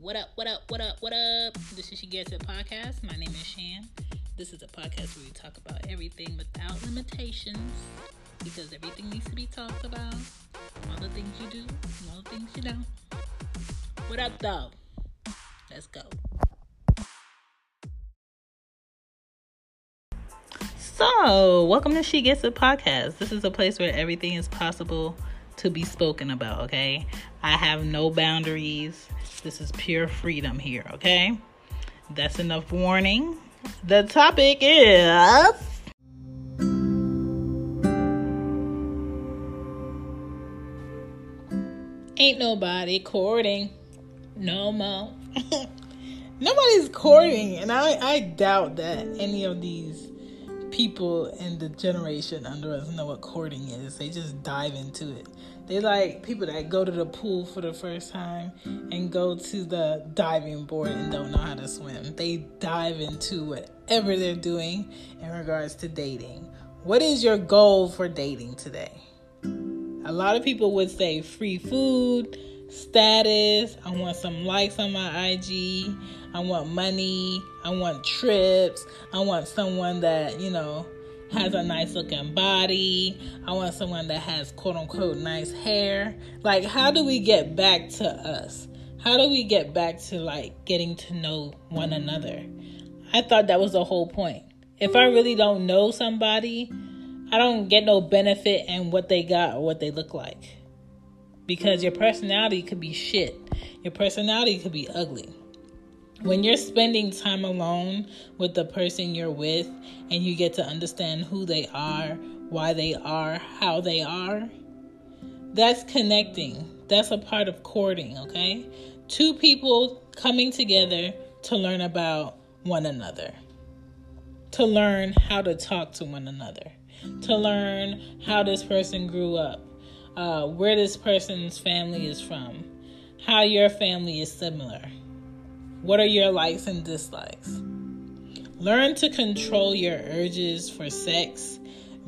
What up, what up, what up, what up? This is She Gets It podcast. My name is Shan. This is a podcast where we talk about everything without limitations because everything needs to be talked about. All the things you do, all the things you don't. What up, though? Let's go. So, welcome to She Gets It podcast. This is a place where everything is possible to be spoken about, okay? I have no boundaries. This is pure freedom here, okay? That's enough warning. The topic is Ain't nobody courting no more. Nobody's courting, and I, I doubt that any of these people in the generation under us know what courting is. They just dive into it. They like people that go to the pool for the first time and go to the diving board and don't know how to swim. They dive into whatever they're doing in regards to dating. What is your goal for dating today? A lot of people would say free food, status, I want some likes on my IG, I want money, I want trips, I want someone that, you know, has a nice looking body. I want someone that has quote unquote nice hair. Like, how do we get back to us? How do we get back to like getting to know one another? I thought that was the whole point. If I really don't know somebody, I don't get no benefit in what they got or what they look like. Because your personality could be shit. Your personality could be ugly when you're spending time alone with the person you're with and you get to understand who they are, why they are, how they are, that's connecting. That's a part of courting, okay? Two people coming together to learn about one another, to learn how to talk to one another, to learn how this person grew up, uh, where this person's family is from, how your family is similar what are your likes and dislikes? Learn to control your urges for sex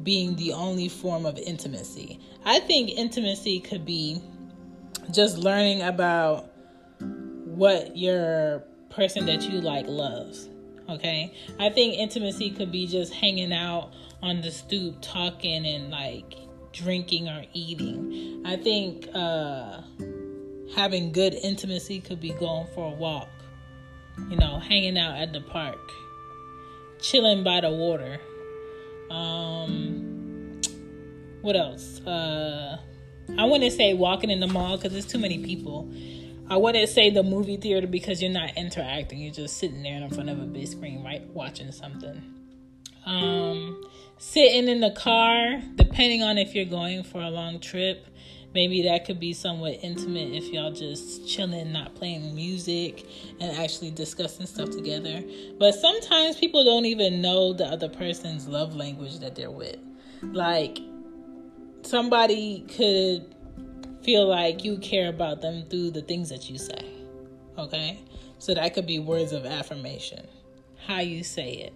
being the only form of intimacy. I think intimacy could be just learning about what your person that you like loves. Okay? I think intimacy could be just hanging out on the stoop talking and like drinking or eating. I think uh having good intimacy could be going for a walk you know, hanging out at the park, chilling by the water. Um, what else? Uh, I wouldn't say walking in the mall because there's too many people. I wouldn't say the movie theater because you're not interacting. You're just sitting there in front of a big screen, right, watching something. Um, sitting in the car, depending on if you're going for a long trip, maybe that could be somewhat intimate if y'all just chilling, not playing music, and actually discussing stuff together. But sometimes people don't even know the other person's love language that they're with. Like, somebody could feel like you care about them through the things that you say. Okay? So that could be words of affirmation, how you say it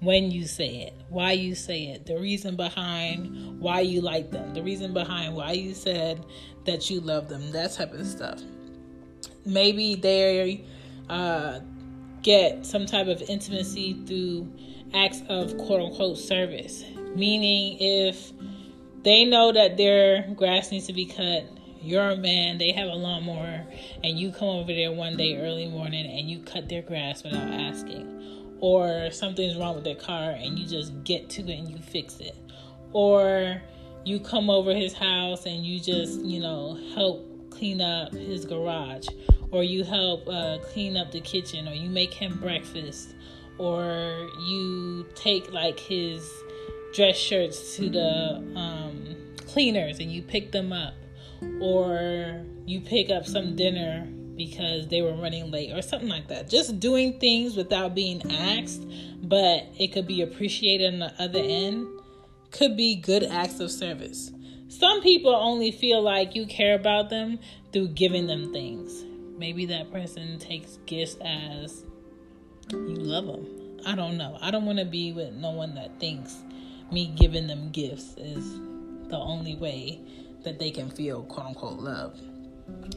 when you say it, why you say it, the reason behind why you like them, the reason behind why you said that you love them, that type of stuff. Maybe they uh, get some type of intimacy through acts of quote unquote service, meaning if they know that their grass needs to be cut. You're a man, they have a lawnmower, and you come over there one day early morning and you cut their grass without asking or something's wrong with their car and you just get to it and you fix it. Or you come over his house and you just you know help clean up his garage. Or you help uh, clean up the kitchen. Or you make him breakfast. Or you take like his dress shirts to the um, cleaners and you pick them up. Or you pick up some dinner because they were running late or something like that. Just doing things without being asked, but it could be appreciated on the other end could be good acts of service. Some people only feel like you care about them through giving them things. Maybe that person takes gifts as you love them. I don't know. I don't want to be with no one that thinks me giving them gifts is the only way that they can feel quote unquote love.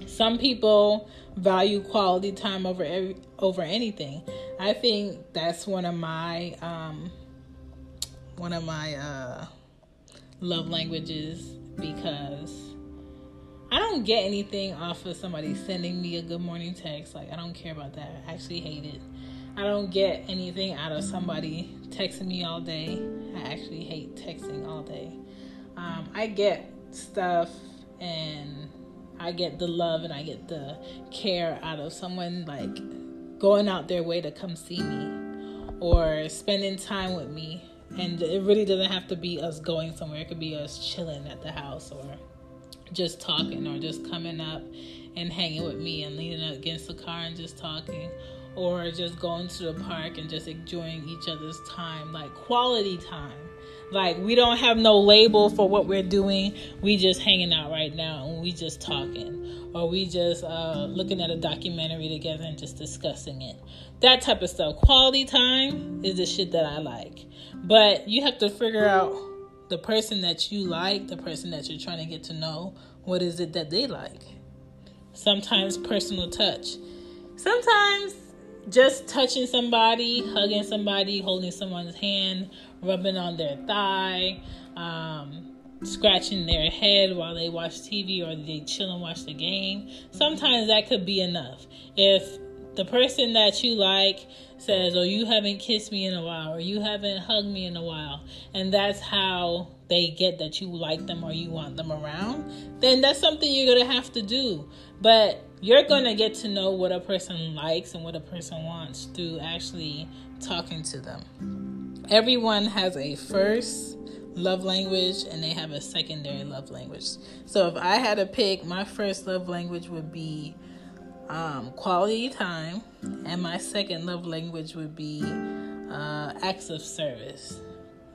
Some people value quality time over every, over anything. I think that's one of my um, one of my uh, love languages because I don't get anything off of somebody sending me a good morning text. Like I don't care about that. I actually hate it. I don't get anything out of somebody texting me all day. I actually hate texting all day. Um, I get stuff and I get the love and I get the care out of someone like going out their way to come see me or spending time with me. And it really doesn't have to be us going somewhere. It could be us chilling at the house or just talking or just coming up and hanging with me and leaning against the car and just talking or just going to the park and just enjoying each other's time like quality time like we don't have no label for what we're doing. We just hanging out right now and we just talking. Or we just uh, looking at a documentary together and just discussing it. That type of stuff. Quality time is the shit that I like. But you have to figure out the person that you like, the person that you're trying to get to know, what is it that they like? Sometimes personal touch. Sometimes just touching somebody, hugging somebody, holding someone's hand, rubbing on their thigh, um, scratching their head while they watch TV or they chill and watch the game. Sometimes that could be enough. If the person that you like says, Oh, you haven't kissed me in a while, or you haven't hugged me in a while, and that's how they get that you like them or you want them around, then that's something you're going to have to do. But you're going to get to know what a person likes and what a person wants through actually talking to them. Everyone has a first love language and they have a secondary love language. So if I had to pick, my first love language would be um, quality time, and my second love language would be uh, acts of service.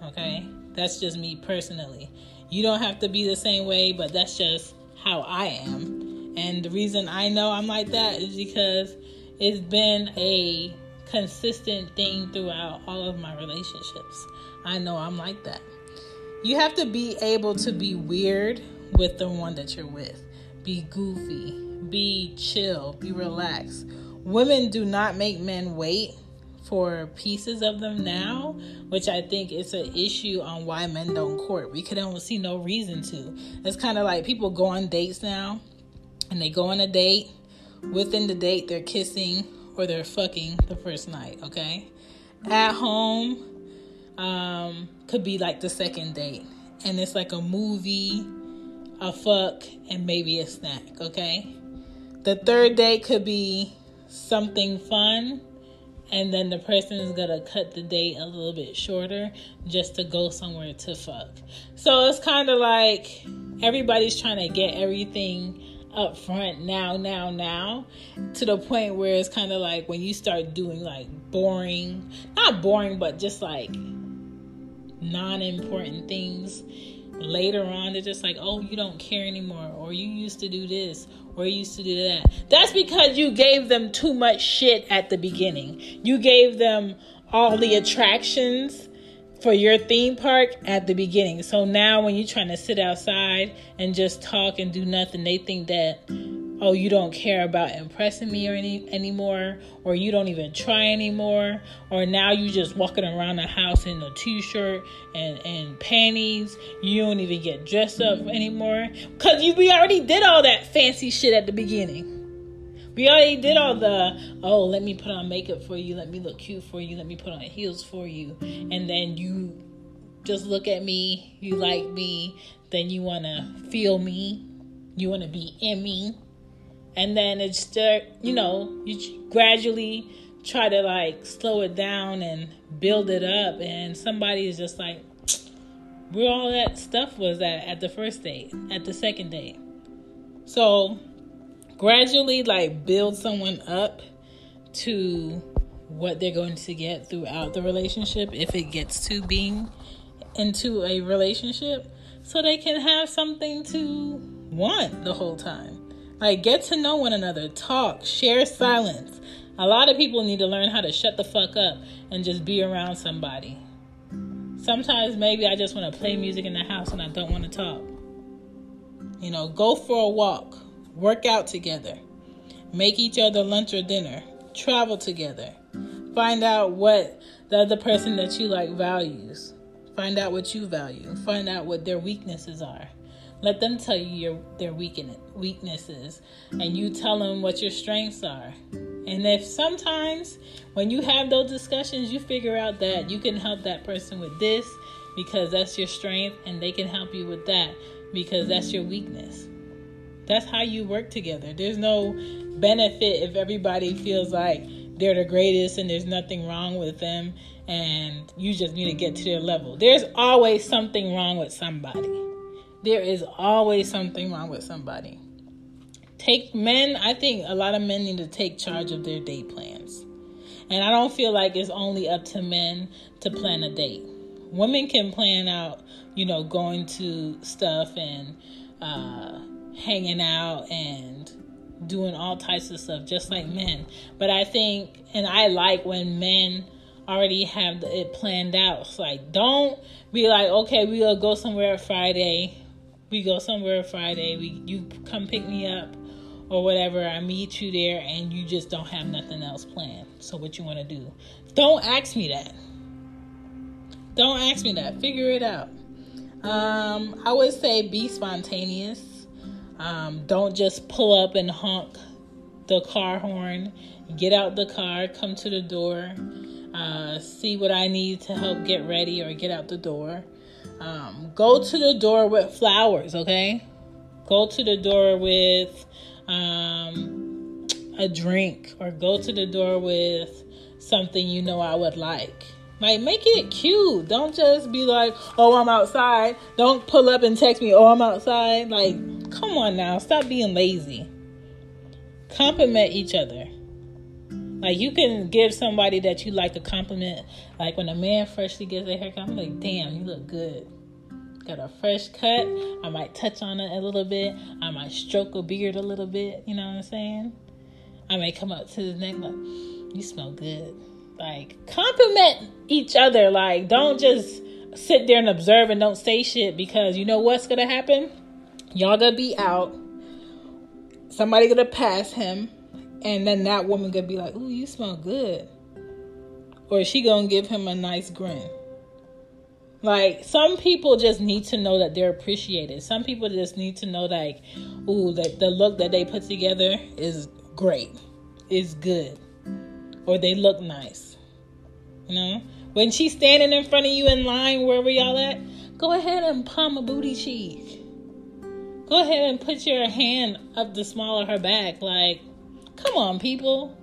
Okay, that's just me personally. You don't have to be the same way, but that's just how I am. And the reason I know I'm like that is because it's been a consistent thing throughout all of my relationships. I know I'm like that. You have to be able to be weird with the one that you're with. Be goofy, be chill, be relaxed. Women do not make men wait for pieces of them now, which I think is an issue on why men don't court. We could almost see no reason to. It's kind of like people go on dates now and they go on a date. Within the date, they're kissing or they're fucking the first night, okay? At home, um, could be like the second date. And it's like a movie, a fuck, and maybe a snack, okay? The third date could be something fun, and then the person is gonna cut the date a little bit shorter just to go somewhere to fuck. So it's kind of like everybody's trying to get everything up front now, now, now, to the point where it's kind of like when you start doing like boring, not boring, but just like non important things later on, they're just like, oh, you don't care anymore, or you used to do this, or you used to do that. That's because you gave them too much shit at the beginning. You gave them all the attractions for your theme park at the beginning. So now when you're trying to sit outside and just talk and do nothing, they think that oh you don't care about impressing me or any anymore or you don't even try anymore or now you just walking around the house in a t-shirt and and panties. You don't even get dressed up anymore. Because you we already did all that fancy shit at the beginning we already did all the, oh, let me put on makeup for you, let me look cute for you, let me put on heels for you. And then you just look at me, you like me, then you want to feel me, you want to be in me. And then it's just, you know, you gradually try to like slow it down and build it up. And somebody is just like, where all that stuff was at at the first date, at the second date. So gradually like build someone up to what they're going to get throughout the relationship if it gets to being into a relationship so they can have something to want the whole time. Like get to know one another, talk, share silence. A lot of people need to learn how to shut the fuck up and just be around somebody. Sometimes maybe I just want to play music in the house and I don't want to talk. You know, go for a walk work out together, make each other lunch or dinner, travel together, find out what the other person that you like values, find out what you value, find out what their weaknesses are. Let them tell you your their weaknesses, and you tell them what your strengths are. And if sometimes when you have those discussions, you figure out that you can help that person with this because that's your strength, and they can help you with that because that's your weakness. That's how you work together. There's no benefit if everybody feels like they're the greatest and there's nothing wrong with them and you just need to get to their level. There's always something wrong with somebody. There is always something wrong with somebody. Take men, I think a lot of men need to take charge of their date plans. And I don't feel like it's only up to men to plan a date. Women can plan out, you know, going to stuff and uh, hanging out and doing all types of stuff just like men. But I think, and I like when men already have it planned out. It's like, don't be like, okay, we'll go somewhere Friday. We go somewhere Friday. We you come pick me up or whatever. I meet you there, and you just don't have nothing else planned. So what you want to do? Don't ask me that. Don't ask me that. Figure it out. Um, I would say be spontaneous um, don't just pull up and honk the car horn. Get out the car, come to the door, uh, see what I need to help get ready or get out the door. Um, go to the door with flowers, okay? Go to the door with um, a drink or go to the door with something you know I would like. Like, make it cute. Don't just be like, oh, I'm outside. Don't pull up and text me, oh, I'm outside. Like, come on now. Stop being lazy. Compliment each other. Like, you can give somebody that you like a compliment. Like, when a man freshly gets their haircut, I'm like, damn, you look good. Got a fresh cut. I might touch on it a little bit. I might stroke a beard a little bit. You know what I'm saying? I may come up to the neck like, you smell good like compliment each other. Like don't just sit there and observe and don't say shit because you know what's gonna happen? Y'all gonna be out. Somebody gonna pass him, and then that woman gonna be like, "Ooh, you smell good," or she gonna give him a nice grin. Like some people just need to know that they're appreciated. Some people just need to know like, ooh, that the look that they put together is great, is good or they look nice. You know? When she's standing in front of you in line, wherever y'all at, go ahead and palm a booty cheek. Go ahead and put your hand up the small of her back. Like, come on, people.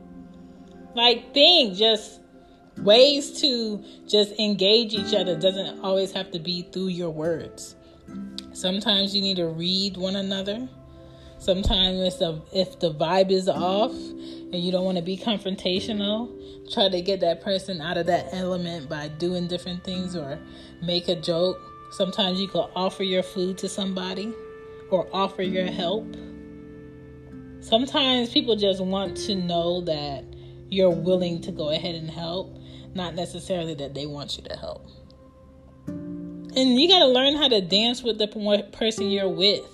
Like, think just ways to just engage each other doesn't always have to be through your words. Sometimes you need to read one another. Sometimes if the, if the vibe is off, and you don't want to be confrontational, try to get that person out of that element by doing different things or make a joke. Sometimes you can offer your food to somebody or offer your help. Sometimes people just want to know that you're willing to go ahead and help, not necessarily that they want you to help. And you got to learn how to dance with the person you're with,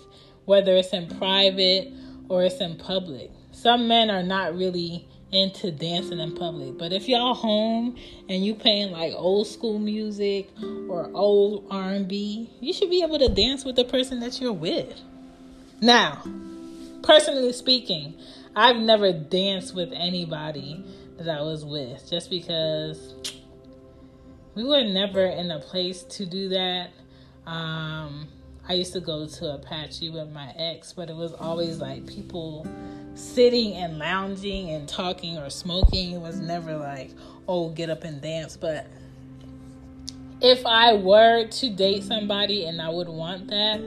whether it's in private or it's in public some men are not really into dancing in public. But if y'all home and you playing like old school music or old R&B, you should be able to dance with the person that you're with. Now, personally speaking, I've never danced with anybody that I was with just because we were never in a place to do that. Um, I used to go to Apache with my ex, but it was always like people sitting and lounging and talking or smoking. It was never like, oh, get up and dance. But if I were to date somebody and I would want that,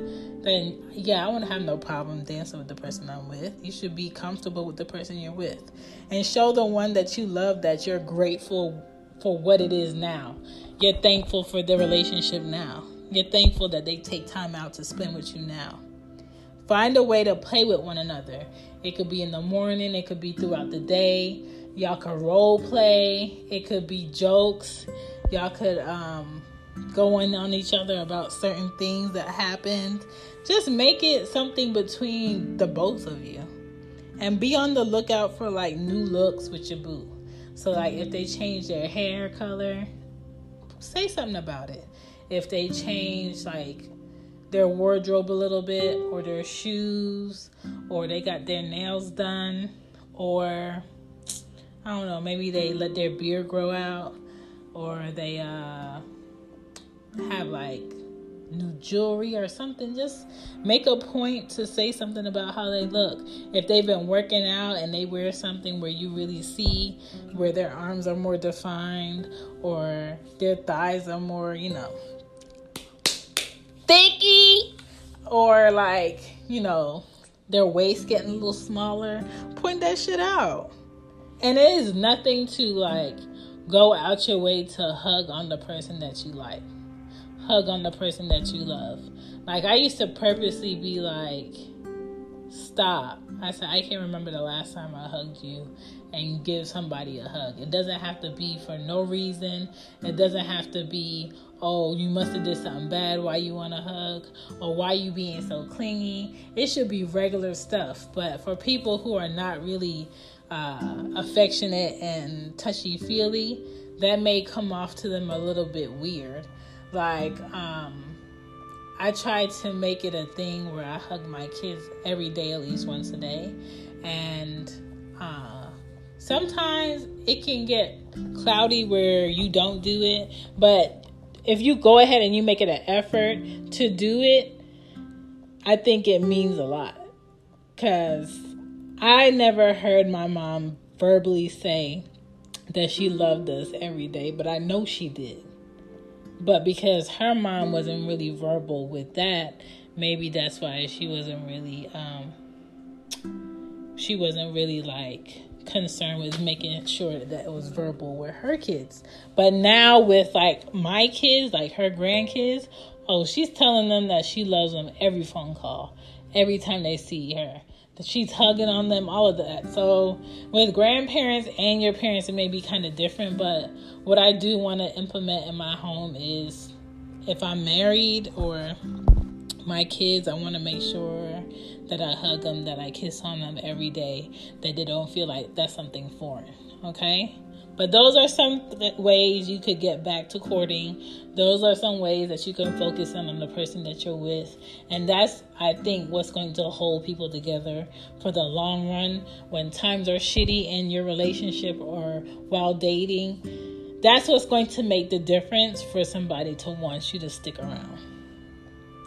then yeah, I wouldn't have no problem dancing with the person I'm with. You should be comfortable with the person you're with and show the one that you love that you're grateful for what it is now. You're thankful for the relationship now. You're thankful that they take time out to spend with you now. Find a way to play with one another. It could be in the morning, it could be throughout the day. Y'all could role play, it could be jokes. Y'all could um, go in on each other about certain things that happened. Just make it something between the both of you. And be on the lookout for like new looks with your boo. So like if they change their hair color, say something about it. If they change like their wardrobe a little bit or their shoes or they got their nails done or I don't know, maybe they let their beard grow out or they uh have like new jewelry or something. Just make a point to say something about how they look. If they've been working out and they wear something where you really see where their arms are more defined or their thighs are more, you know, thicky or like, you know, their waist getting a little smaller, point that shit out. And it is nothing to like go out your way to hug on the person that you like hug on the person that you love. Like I used to purposely be like, stop. I said I can't remember the last time I hugged you and give somebody a hug. It doesn't have to be for no reason. It doesn't have to be, oh, you must have did something bad why you want a hug or why you being so clingy. It should be regular stuff. But for people who are not really uh, affectionate and touchy feely, that may come off to them a little bit weird. Like, um, I try to make it a thing where I hug my kids every day, at least once a day. And uh, sometimes it can get cloudy where you don't do it. But if you go ahead and you make it an effort to do it, I think it means a lot. Because I never heard my mom verbally say that she loved us every day, but I know she did. But because her mom wasn't really verbal with that, maybe that's why she wasn't really um she wasn't really like concerned with making sure that it was verbal with her kids. But now with like my kids, like her grandkids, oh, she's telling them that she loves them every phone call, every time they see her That she's hugging on them, all of that. So with grandparents and your parents, it may be kind of different. But what I do want to implement in my home is if I'm married or my kids, I want to make sure that I hug them, that I kiss on them every day, that they don't feel like that's something foreign. Okay? But those are some ways you could get back to courting. Those are some ways that you can focus on, on the person that you're with. And that's, I think, what's going to hold people together for the long run when times are shitty in your relationship or while dating. That's what's going to make the difference for somebody to want you to stick around.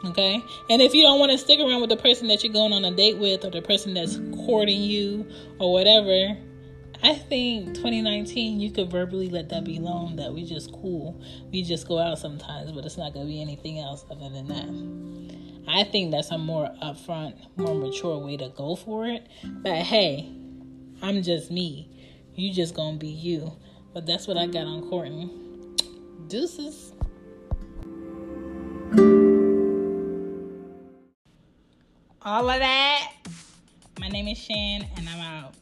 Okay? And if you don't want to stick around with the person that you're going on a date with or the person that's courting you or whatever, I think 2019, you could verbally let that be known that we just cool. We just go out sometimes, but it's not gonna be anything else other than that. I think that's a more upfront, more mature way to go for it. But hey, I'm just me. You just gonna be you. But that's what I got on courting. Deuces. All of that. My name is Shan, and I'm out.